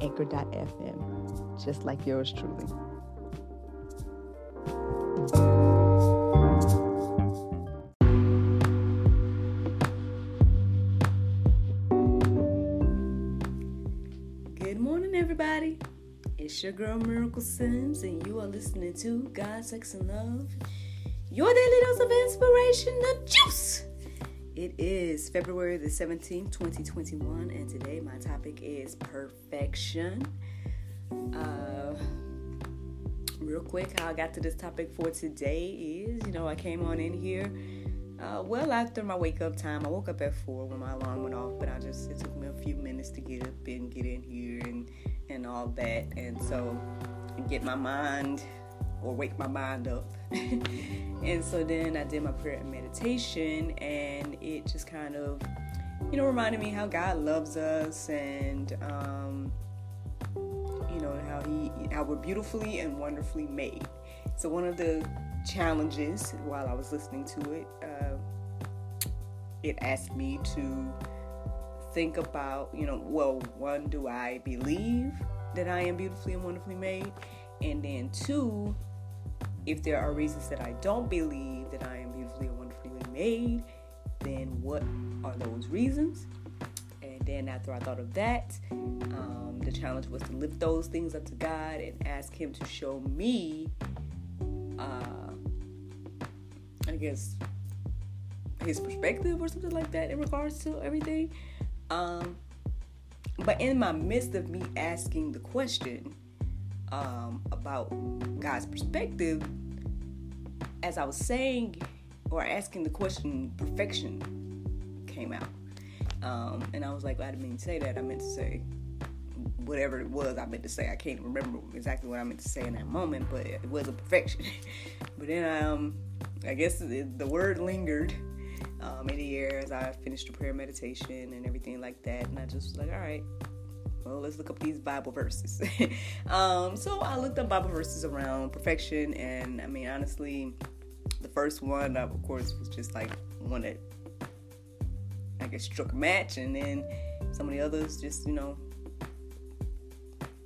anchor.fm, just like yours truly. Good morning, everybody. It's your girl Miracle Sims, and you are listening to God, Sex, and Love, your daily dose of inspiration, the juice. It is February the 17th, 2021, and today my topic is perfection. Uh, real quick, how I got to this topic for today is you know, I came on in here uh, well after my wake up time. I woke up at 4 when my alarm went off, but I just, it took me a few minutes to get up and get in here and, and all that, and so, get my mind or wake my mind up. and so then I did my prayer and meditation, and it just kind of, you know, reminded me how God loves us and, um, you know, how He, how we're beautifully and wonderfully made. So one of the challenges while I was listening to it, uh, it asked me to think about, you know, well, one, do I believe that I am beautifully and wonderfully made? And then two, if there are reasons that I don't believe that I am beautifully and wonderfully made, then what are those reasons? And then after I thought of that, um, the challenge was to lift those things up to God and ask Him to show me, uh, I guess, His perspective or something like that in regards to everything. Um, but in my midst of me asking the question, um, about God's perspective, as I was saying or asking the question, perfection came out. Um, and I was like, well, I didn't mean to say that. I meant to say whatever it was I meant to say. I can't remember exactly what I meant to say in that moment, but it was a perfection. but then um, I guess the, word lingered um, in the air as I finished the prayer meditation and everything like that. And I just was like, all right, well, let's look up these Bible verses. um, so I looked up Bible verses around perfection, and I mean, honestly, the first one, of course, was just like one that I guess struck a match, and then some of the others just, you know,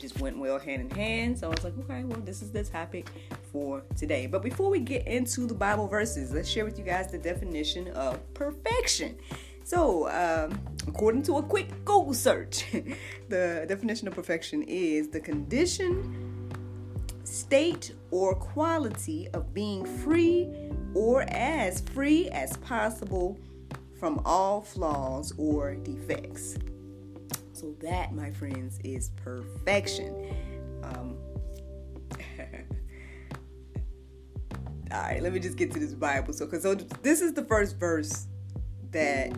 just went well hand in hand. So I was like, okay, well, this is the topic for today. But before we get into the Bible verses, let's share with you guys the definition of perfection. So, um, according to a quick Google search, the definition of perfection is the condition, state, or quality of being free or as free as possible from all flaws or defects. So, that, my friends, is perfection. Um, all right, let me just get to this Bible. So, because so this is the first verse that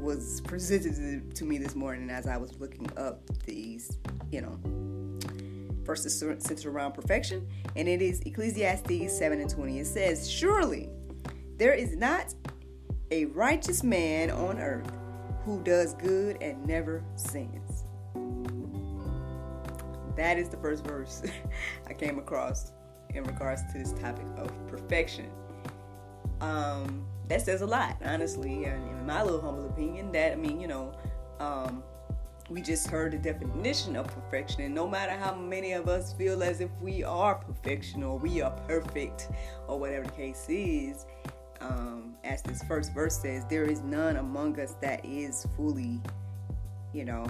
was presented to me this morning as I was looking up these, you know, verses centered around perfection. And it is Ecclesiastes 7 and 20. It says, Surely there is not a righteous man on earth who does good and never sins. That is the first verse I came across in regards to this topic of perfection. Um, that says a lot, honestly. And in my little humble opinion, that I mean, you know, um, we just heard the definition of perfection, and no matter how many of us feel as if we are perfection or we are perfect or whatever the case is, um, as this first verse says, there is none among us that is fully, you know,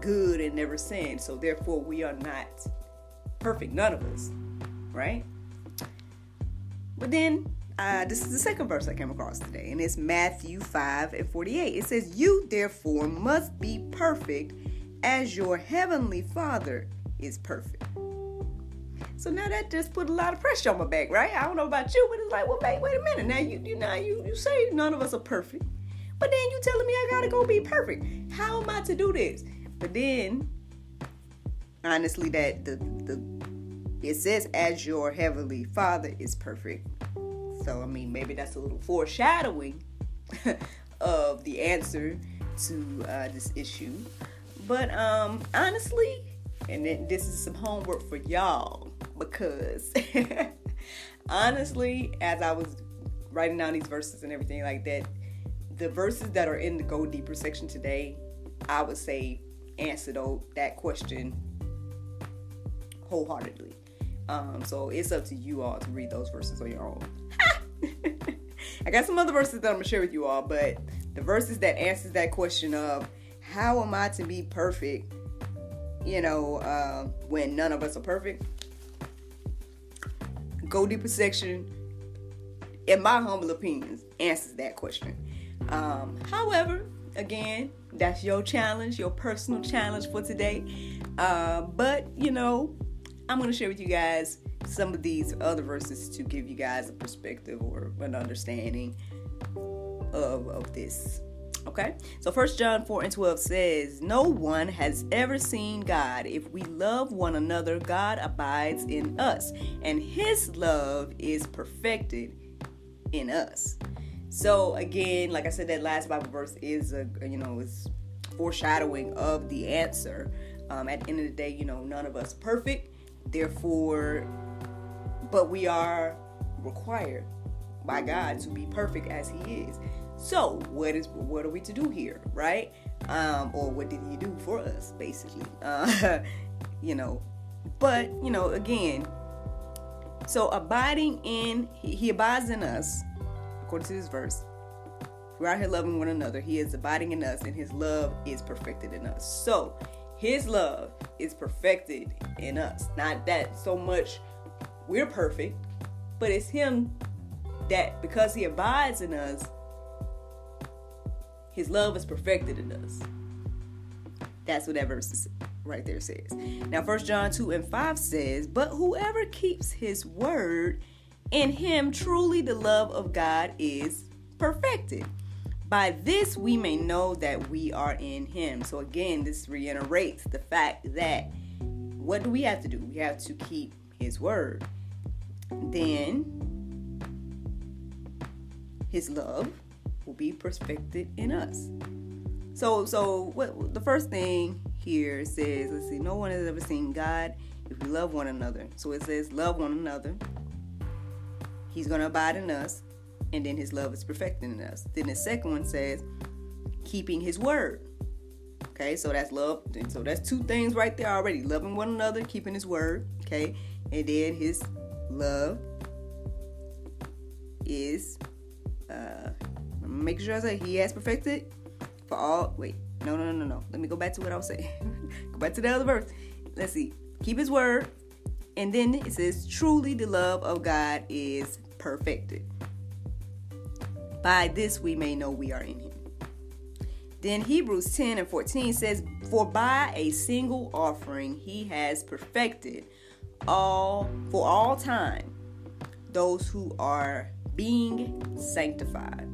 good and never sinned. So therefore, we are not perfect, none of us, right? But then uh, this is the second verse I came across today, and it's Matthew 5 and 48. It says, You therefore must be perfect as your heavenly Father is perfect. So now that just put a lot of pressure on my back, right? I don't know about you, but it's like, well, wait, wait a minute. Now you, you now you, you say none of us are perfect, but then you telling me I gotta go be perfect. How am I to do this? But then honestly that the the it says as your heavenly father is perfect. So I mean maybe that's a little foreshadowing of the answer to uh, this issue. But um honestly, and then this is some homework for y'all because honestly, as I was writing down these verses and everything like that, the verses that are in the Go Deeper section today, I would say answer though that question wholeheartedly. Um, so it's up to you all to read those verses on your own. I got some other verses that I'm gonna share with you all, but the verses that answers that question of how am I to be perfect, you know, uh, when none of us are perfect. Go deeper section, in my humble opinions, answers that question. Um, however, again, that's your challenge, your personal challenge for today. Uh, but you know, I'm going to share with you guys some of these other verses to give you guys a perspective or an understanding of, of this. Okay, so First John 4 and 12 says, No one has ever seen God. If we love one another, God abides in us, and his love is perfected in us. So again, like I said, that last Bible verse is a you know is foreshadowing of the answer. Um, at the end of the day, you know, none of us perfect. Therefore, but we are required by God to be perfect as He is. So, what is what are we to do here, right? Um, or what did He do for us, basically? Uh, you know, but you know, again, so abiding in He, he abides in us, according to this verse. We're out here loving one another. He is abiding in us, and His love is perfected in us. So, his love is perfected in us. Not that so much we're perfect, but it's Him that because He abides in us, His love is perfected in us. That's what that verse right there says. Now, First John 2 and 5 says, But whoever keeps His word, in Him truly the love of God is perfected. By this we may know that we are in him. So again, this reiterates the fact that what do we have to do? We have to keep his word. Then his love will be perfected in us. So so what the first thing here says, let's see, no one has ever seen God if we love one another. So it says love one another. He's going to abide in us and then his love is perfecting in us. Then the second one says, keeping his word. Okay, so that's love. And So that's two things right there already loving one another, keeping his word. Okay, and then his love is, uh, making sure I say he has perfected for all. Wait, no, no, no, no. Let me go back to what I was saying. go back to the other verse. Let's see. Keep his word. And then it says, truly the love of God is perfected. By this we may know we are in him. Then Hebrews 10 and 14 says, For by a single offering he has perfected all for all time those who are being sanctified.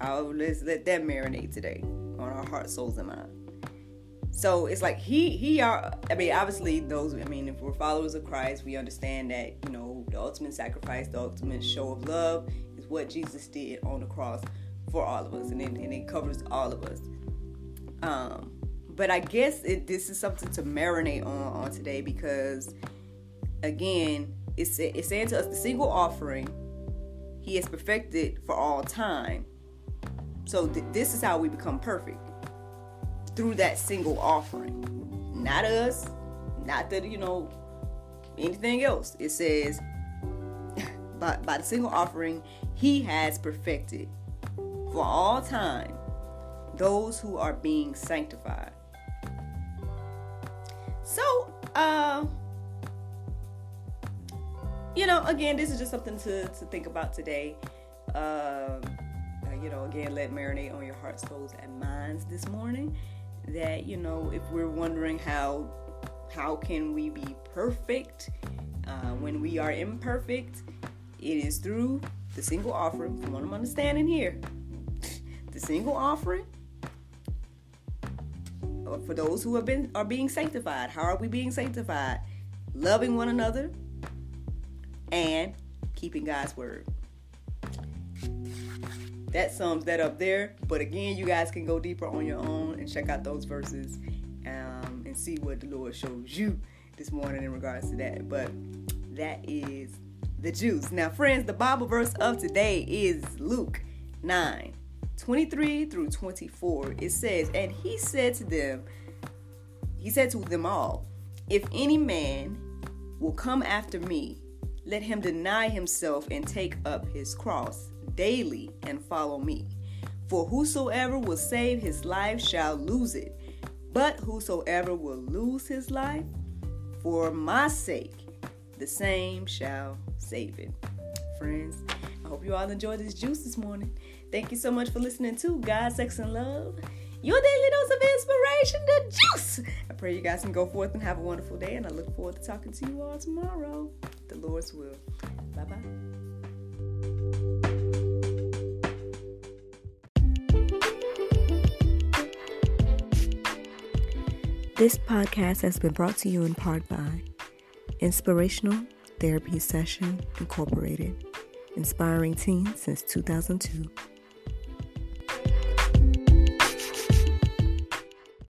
I'll let's let that marinate today on our hearts, souls, and mind. So it's like he he are. I mean, obviously those. I mean, if we're followers of Christ, we understand that you know the ultimate sacrifice, the ultimate show of love, is what Jesus did on the cross for all of us, and it, and it covers all of us. Um, but I guess it, this is something to marinate on on today because, again, it's it's saying to us the single offering, He has perfected for all time. So th- this is how we become perfect through that single offering. Not us, not that, you know, anything else. It says, by, by the single offering, he has perfected for all time those who are being sanctified. So, uh, you know, again, this is just something to, to think about today. Um, you know, again, let marinate on your heart, souls, and minds this morning that you know if we're wondering how how can we be perfect uh, when we are imperfect it is through the single offering from what i'm understanding here the single offering for those who have been are being sanctified. How are we being sanctified? Loving one another and keeping God's word. That sums that up there. But again, you guys can go deeper on your own and check out those verses um, and see what the Lord shows you this morning in regards to that. But that is the juice. Now, friends, the Bible verse of today is Luke 9 23 through 24. It says, And he said to them, He said to them all, If any man will come after me, let him deny himself and take up his cross daily and follow me. For whosoever will save his life shall lose it, but whosoever will lose his life for my sake, the same shall save it. Friends, I hope you all enjoyed this juice this morning. Thank you so much for listening to God, Sex, and Love. Your daily dose of inspiration, the juice. I pray you guys can go forth and have a wonderful day, and I look forward to talking to you all tomorrow. The Lord's will. Bye bye. This podcast has been brought to you in part by Inspirational Therapy Session Incorporated, inspiring teens since 2002.